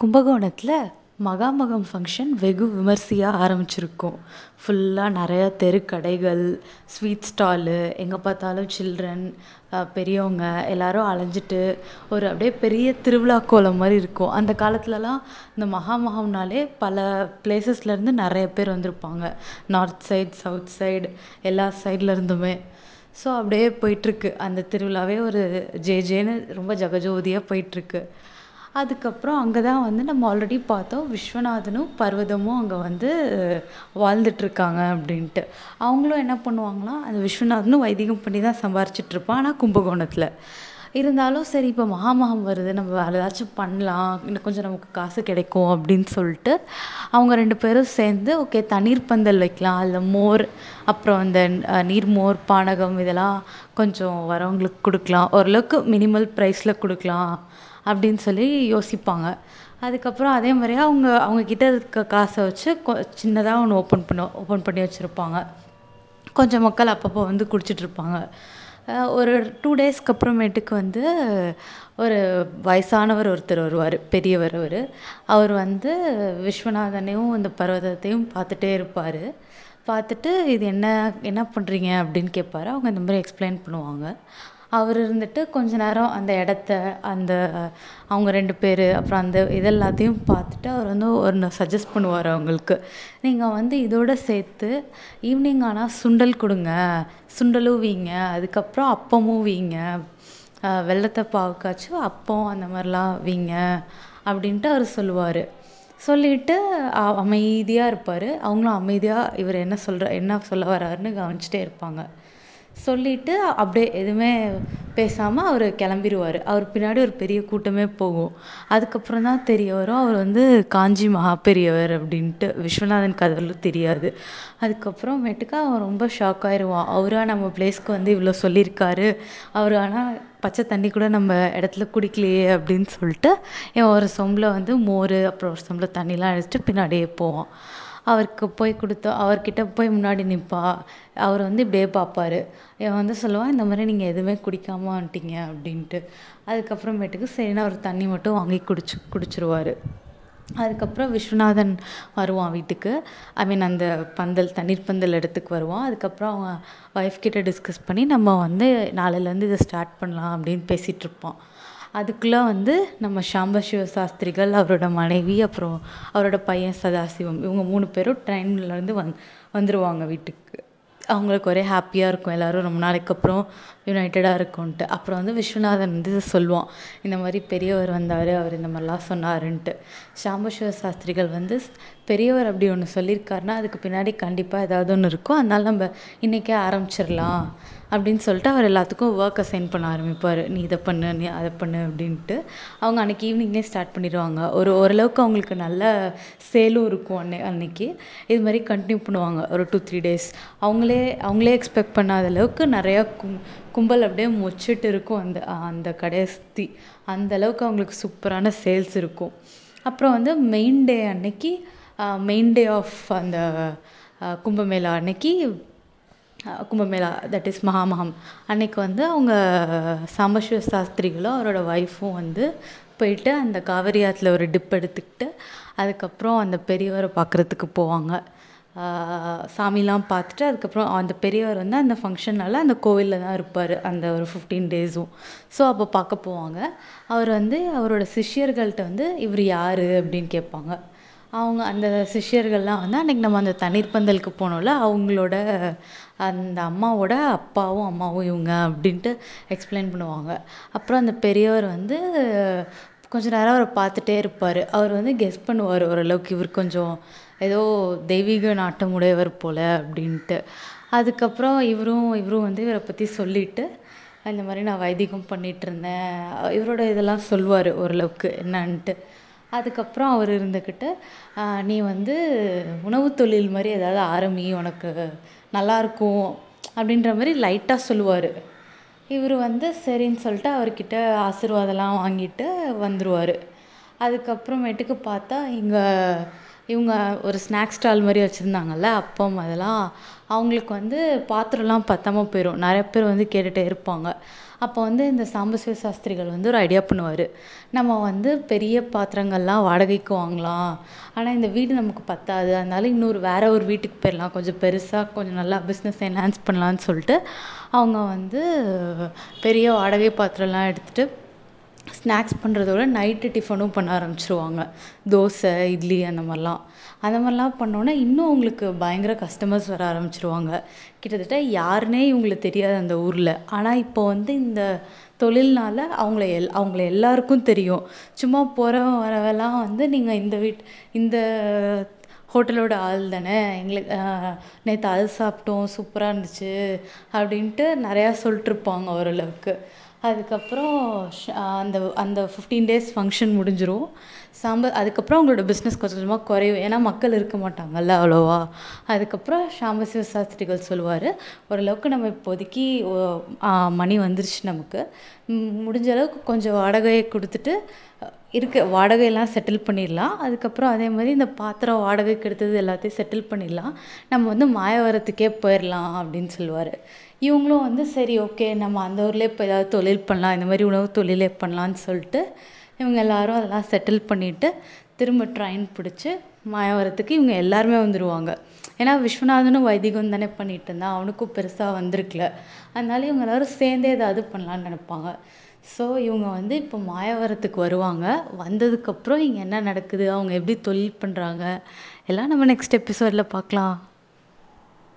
கும்பகோணத்தில் மகாமகம் ஃபங்க்ஷன் வெகு விமர்சையாக ஆரம்பிச்சிருக்கும். ஃபுல்லாக நிறையா தெருக்கடைகள் ஸ்வீட் ஸ்டாலு எங்கே பார்த்தாலும் சில்ட்ரன் பெரியவங்க எல்லாரும் அலைஞ்சிட்டு ஒரு அப்படியே பெரிய திருவிழா கோலம் மாதிரி இருக்கும். அந்த காலத்துலலாம் இந்த மகாமகம்னாலே பல பிளேசஸ்லேருந்து நிறைய பேர் வந்திருப்பாங்க. நார்த் சைட் சவுத் சைடு எல்லா சைட்லேருந்துமே ஸோ அப்படியே போயிட்டுருக்கு. அந்த திருவிழாவே ஒரு ஜே ஜேன்னு ரொம்ப ஜெகஜோதியாக போயிட்டுருக்கு. அதுக்கப்புறம் அங்கே தான் வந்து நம்ம ஆல்ரெடி பார்த்தோம் விஸ்வநாதனும் பர்வதமும் அங்கே வந்து வாழ்ந்துட்டுருக்காங்க அப்படின்ட்டு. அவங்களும் என்ன பண்ணுவாங்களாம் அந்த விஸ்வநாதனும் வைதிகம் பண்ணி தான் சம்பாரிச்சிட்ருப்பான் ஆனால் கும்பகோணத்தில். இருந்தாலும் சரி இப்போ மகாமகம் வருது நம்ம வேறு ஏதாச்சும் பண்ணலாம் இன்னும் கொஞ்சம் நமக்கு காசு கிடைக்கும் அப்படின்னு சொல்லிட்டு அவங்க ரெண்டு பேரும் சேர்ந்து ஓகே தண்ணீர் பந்தல் வைக்கலாம் அதில் மோர் அப்புறம் அந்த நீர்மோர் பானகம் இதெல்லாம் கொஞ்சம் வரவங்களுக்கு கொடுக்கலாம். ஓரளவுக்கு மினிமல் ப்ரைஸில் கொடுக்கலாம். அப்படின்னு சொல்லி யோசிப்பாங்க. அதுக்கப்புறம் அதே மாதிரியே அவங்க அவங்கக்கிட்ட இருக்க காசை வச்சு கொ சின்னதாக ஒன்று ஓப்பன் பண்ண ஓப்பன் பண்ணி வச்சுருப்பாங்க. கொஞ்சம் மக்கள் அப்பப்போ வந்து குடிச்சிகிட்ருப்பாங்க ஒரு டூ டேஸ்க்கு அப்புறமேட்டுக்கு வந்து ஒரு வயசானவர் ஒருத்தர் வருவார் பெரியவர் அவர். அவர் வந்து விஸ்வநாதனையும் இந்த பர்வதத்தையும் பார்த்துட்டே இருப்பார். பார்த்துட்டு இது என்ன என்ன பண்ணுறீங்க அப்படின்னு கேட்பாரு அவங்க இந்த மாதிரி எக்ஸ்பிளைன் பண்ணுவாங்க. அவர் இருந்துட்டு கொஞ்ச நேரம் அந்த இடத்த அந்த அவங்க ரெண்டு பேர் அப்புறம் அந்த இது எல்லாத்தையும் பார்த்துட்டு அவர் வந்து ஒன்று சஜஸ்ட் பண்ணுவார் அவங்களுக்கு. நீங்கள் வந்து இதோட சேர்த்து ஈவினிங் ஆனால் சுண்டல் கொடுங்க சுண்டலும் வைங்க அதுக்கப்புறம் அப்பமும் வைங்க வெல்லத்தை பாகு காய்ச்சி அப்பம் அந்த மாதிரிலாம் வைங்க அப்படின்ட்டு அவர் சொல்லுவார். சொல்லிவிட்டு அமைதியாக இருப்பார். அவங்களும் அமைதியாக இவர் என்ன சொல்கிற என்ன சொல்ல வர்றாருன்னு கவனிச்சிட்டே இருப்பாங்க. சொல்லிவிட்டு அப்படியே எதுவுமே பேசாமல் அவர் கிளம்பிருவாரு. அவர் பின்னாடி ஒரு பெரிய கூட்டமே போகும். அதுக்கப்புறம் தான் தெரிய வரும் அவர் வந்து காஞ்சி மகா பெரியவர் அப்படின்ட்டு விஸ்வநாதன் அதெல்லாம் தெரியாது. அதுக்கப்புறமேட்டுக்கு அவன் ரொம்ப ஷாக் ஆயிடுவான் அவரா நம்ம ப்ளேஸ்க்கு வந்து இவ்வளோ சொல்லியிருக்காரு. அவர் ஆனால் பச்சை தண்ணி கூட நம்ம இடத்துல குடிக்கலையே அப்படின்னு சொல்லிட்டு இவன் ஒரு சொம்பில் வந்து மோர் அப்புறம் ஒரு சொம்பில் தண்ணிலாம் அடிச்சுட்டு பின்னாடியே போவான். அவருக்கு போய் கொடுத்தோம் அவர்கிட்ட போய் முன்னாடி நிற்பாள் அவர் வந்து இப்படியே பார்ப்பாரு. என் வந்து சொல்லுவான் இந்த மாதிரி நீங்கள் எதுவுமே குடிக்காமல் வந்துட்டீங்க அப்படின்ட்டு. அதுக்கப்புறமேட்டுக்கு சரின்னு அவர் தண்ணி மட்டும் வாங்கி குடிச்சு குடிச்சிருவார். அதுக்கப்புறம் விஸ்வநாதன் வருவான் வீட்டுக்கு. ஐ மீன் அந்த பந்தல் தண்ணீர் பந்தல் இடத்துக்கு வருவான். அதுக்கப்புறம் அவங்க ஒய்ஃப் கிட்ட டிஸ்கஸ் பண்ணி நம்ம வந்து நாளையிலேருந்து இதை ஸ்டார்ட் பண்ணலாம் அப்படின்னு பேசிகிட்ருப்பான் அதுக்குள்ளே வந்து நம்ம சாம்ப சிவ சாஸ்திரிகள் அவரோட மனைவி அப்புறம் அவரோட பையன் சதாசிவம் இவங்க மூணு பேரும் ட்ரெயின்லேருந்து வந் வந்துடுவாங்க வீட்டுக்கு. அவங்களுக்கு ஒரே ஹாப்பியாக இருக்கும் எல்லோரும் ரொம்ப நாளைக்கு அப்புறம் யுனைட்டடாக இருக்கோன்ட்டு அப்புறம் வந்து விஸ்வநாதன் வந்து சொல்லுவான். இந்த மாதிரி பெரியவர் வந்தார் அவர் இந்த மாதிரிலாம் சொன்னாருன்ட்டு. சாம்ப சிவ சாஸ்திரிகள் வந்து பெரியவர் அப்படி ஒன்று சொல்லியிருக்காருன்னா அதுக்கு பின்னாடி கண்டிப்பாக ஏதாவது ஒன்று இருக்கும். அதனால நம்ம இன்றைக்கே ஆரம்பிச்சிடலாம் அப்படின்னு சொல்லிட்டு அவர் எல்லாத்துக்கும் ஒர்க் அசைன் பண்ண ஆரம்பிப்பார். நீ இதை பண்ணு நீ அதை பண்ணு அப்படின்ட்டு. அவங்க அன்றைக்கி ஈவினிங்லேயே ஸ்டார்ட் பண்ணிடுவாங்க. ஒரு ஓரளவுக்கு அவங்களுக்கு நல்ல சேலும் இருக்கும் அன்னை அன்றைக்கி இது மாதிரி கண்டினியூ பண்ணுவாங்க. ஒரு டூ த்ரீ டேஸ் அவங்களே அவங்களே எக்ஸ்பெக்ட் பண்ணாத அளவுக்கு நிறையா கும் கும்பல் அப்படியே மொச்சிட்டு இருக்கும். அந்த அந்த கடையை சுற்றி அந்தளவுக்கு அவங்களுக்கு சூப்பரான சேல்ஸ் இருக்கும். அப்புறம் வந்து மெயின் டே அன்னைக்கு மெயின் டே ஆஃப் அந்த கும்பமேளா அன்னைக்கு கும்பமேளா தட் இஸ் மகாமகம். அன்னைக்கு வந்து அவங்க சாம்பசிவ சாஸ்திரிகளும் அவரோட ஒய்ஃபும் வந்து போயிட்டு அந்த காவேரி ஆற்றுல ஒரு டிப் எடுத்துக்கிட்டு அதுக்கப்புறம் அந்த பெரியவரை பார்க்குறதுக்கு போவாங்க. சாமிலாம் பார்த்துட்டு அதுக்கப்புறம் அந்த பெரியவர் வந்து அந்த ஃபங்க்ஷனால் அந்த கோவிலில் தான் இருப்பார் அந்த ஒரு ஃபிஃப்டீன் டேஸும் ஸோ அப்போ பார்க்க போவாங்க. அவர் வந்து அவரோட சிஷ்யர்கள்கிட்ட வந்து இவர் யார்? அப்படின்னு கேட்பாங்க. அவங்க அந்த சிஷ்யர்கள்லாம் வந்து அன்றைக்கி நம்ம அந்த தண்ணீர் பந்தலுக்கு போனோம்ல அவங்களோட அந்த அம்மாவோட அப்பாவும் அம்மாவும் இவங்க அப்படின்ட்டு எக்ஸ்பிளைன் பண்ணுவாங்க. அப்புறம் அந்த பெரியவர் வந்து கொஞ்ச நேரம் அவரை பார்த்துட்டே இருப்பார். அவர் வந்து கெஸ் பண்ணுவார் ஓரளவுக்கு இவர் கொஞ்சம் ஏதோ தெய்வீக நாட்டம் உடையவர் போல் அப்படின்ட்டு. அதுக்கப்புறம் இவரும் இவரும் வந்து இவரை பற்றி சொல்லிவிட்டு இந்த மாதிரி நான் வைதிகம் பண்ணிகிட்ருந்தேன் இவரோட இதெல்லாம் சொல்லுவார் ஓரளவுக்கு என்னான்ட்டு. அதுக்கப்புறம் அவர் இருந்துக்கிட்டு நீ வந்து உணவு தொழில் மாதிரி ஏதாவது ஆரம்பி உனக்கு நல்லாயிருக்கும் அப்படின்ற மாதிரி லைட்டாக சொல்லுவார். இவர் வந்து சரின்னு சொல்லிட்டு அவர்கிட்ட ஆசீர்வாதம்லாம் வாங்கிட்டு வந்துடுவார் அதுக்கப்புறமேட்டுக்கு பார்த்தா இங்கே இவங்க ஒரு ஸ்நாக்ஸ் ஸ்டால் மாதிரி வச்சுருந்தாங்கல்ல அப்பம் அதெல்லாம் அவங்களுக்கு வந்து பாத்திரம்லாம் பற்றாம போயிடும் நிறைய பேர் வந்து கேட்டுகிட்டே இருப்பாங்க. அப்போ வந்து இந்த சாம்பசிவ சாஸ்திரிகள் வந்து ஒரு ஐடியா பண்ணுவார். நம்ம வந்து பெரிய பாத்திரங்கள்லாம் வாடகைக்கு வாங்கலாம். ஆனால் இந்த வீடு நமக்கு பத்தாது. அதனால இன்னொரு வேற ஒரு வீட்டுக்கு போயிடலாம் கொஞ்சம் பெருசாக கொஞ்சம் நல்லா பிஸ்னஸ் என்ஹான்ஸ் பண்ணலான்னு சொல்லிட்டு அவங்க வந்து பெரிய வாடகை பாத்திரம்லாம் எடுத்துகிட்டு ஸ்நாக்ஸ் பண்ணுறதோட நைட்டு டிஃபனும் பண்ண ஆரம்பிச்சிருவாங்க. தோசை இட்லி அந்த மாதிரிலாம். அந்த மாதிரிலாம் பண்ணோன்னே இன்னும் அவங்களுக்கு பயங்கர கஸ்டமர்ஸ் வர ஆரம்பிச்சிருவாங்க. கிட்டத்தட்ட யாருன்னே இவங்களுக்கு தெரியாது அந்த ஊரில். ஆனால் இப்போ வந்து இந்த தொழில்னால அவங்கள எல் அவங்கள எல்லாருக்கும் தெரியும். சும்மா போகிறவன் வரவன்லாம் வந்து நீங்கள் இந்த வீட் இந்த ஹோட்டலோட ஆள் தானே. எங்களுக்கு நேற்று அது சாப்பிட்டோம் சூப்பராக இருந்துச்சு. அப்படின்ட்டு நிறையா சொல்லிட்ருப்பாங்க ஓரளவுக்கு. அதுக்கப்புறம் ஷ அந்த அந்த ஃபிஃப்டீன் டேஸ் ஃபங்க்ஷன் முடிஞ்சிடும் சாம்ப அதுக்கப்புறம் அவங்களோட பிஸ்னஸ் கொஞ்சம் கொஞ்சமாக குறையும். ஏன்னா மக்கள் இருக்க மாட்டாங்கல்ல அவ்வளோவா. அதுக்கப்புறம் சாம்பசிவ சாஸ்திரிகள் சொல்லுவார் ஓரளவுக்கு நம்ம இப்போதைக்கு மணி வந்துருச்சு நமக்கு. முடிஞ்ச அளவுக்கு கொஞ்சம் வாடகையை கொடுத்துட்டு இருக்க வாடகையெல்லாம் செட்டில் பண்ணிடலாம். அதுக்கப்புறம் அதே மாதிரி இந்த பாத்திரம் வாடகைக்கு எடுத்தது எல்லாத்தையும் செட்டில் பண்ணிடலாம். நம்ம வந்து மாயவரத்துக்கே போயிடலாம் அப்படின்னு சொல்லுவார். இவங்களும் வந்து சரி ஓகே நம்ம அந்த ஊர்லேயே இப்போ ஏதாவது தொழில் பண்ணலாம் இந்த மாதிரி உணவு தொழிலே பண்ணலான்னு சொல்லிட்டு இவங்க எல்லாரும் அதெல்லாம் செட்டில் பண்ணிவிட்டு திரும்ப ட்ரெயின் பிடிச்சி மாயவரத்துக்கு இவங்க எல்லாருமே வந்துடுவாங்க ஏன்னா விஸ்வநாதனும் வைதிகம் தானே பண்ணிட்டு இருந்தான். அவனுக்கும் பெருசாக வந்திருக்குல. அதனால இவங்க எல்லாரும் சேர்ந்தே ஏதாவது பண்ணலான்னு நினைப்பாங்க. ஸோ இவங்க வந்து இப்போ மாயவரத்துக்கு வருவாங்க. வந்ததுக்கப்புறம் இங்கே என்ன நடக்குது? அவங்க எப்படி தொழில் பண்ணுறாங்க எல்லாம் நம்ம நெக்ஸ்ட் எபிசோடில் பார்க்கலாம்.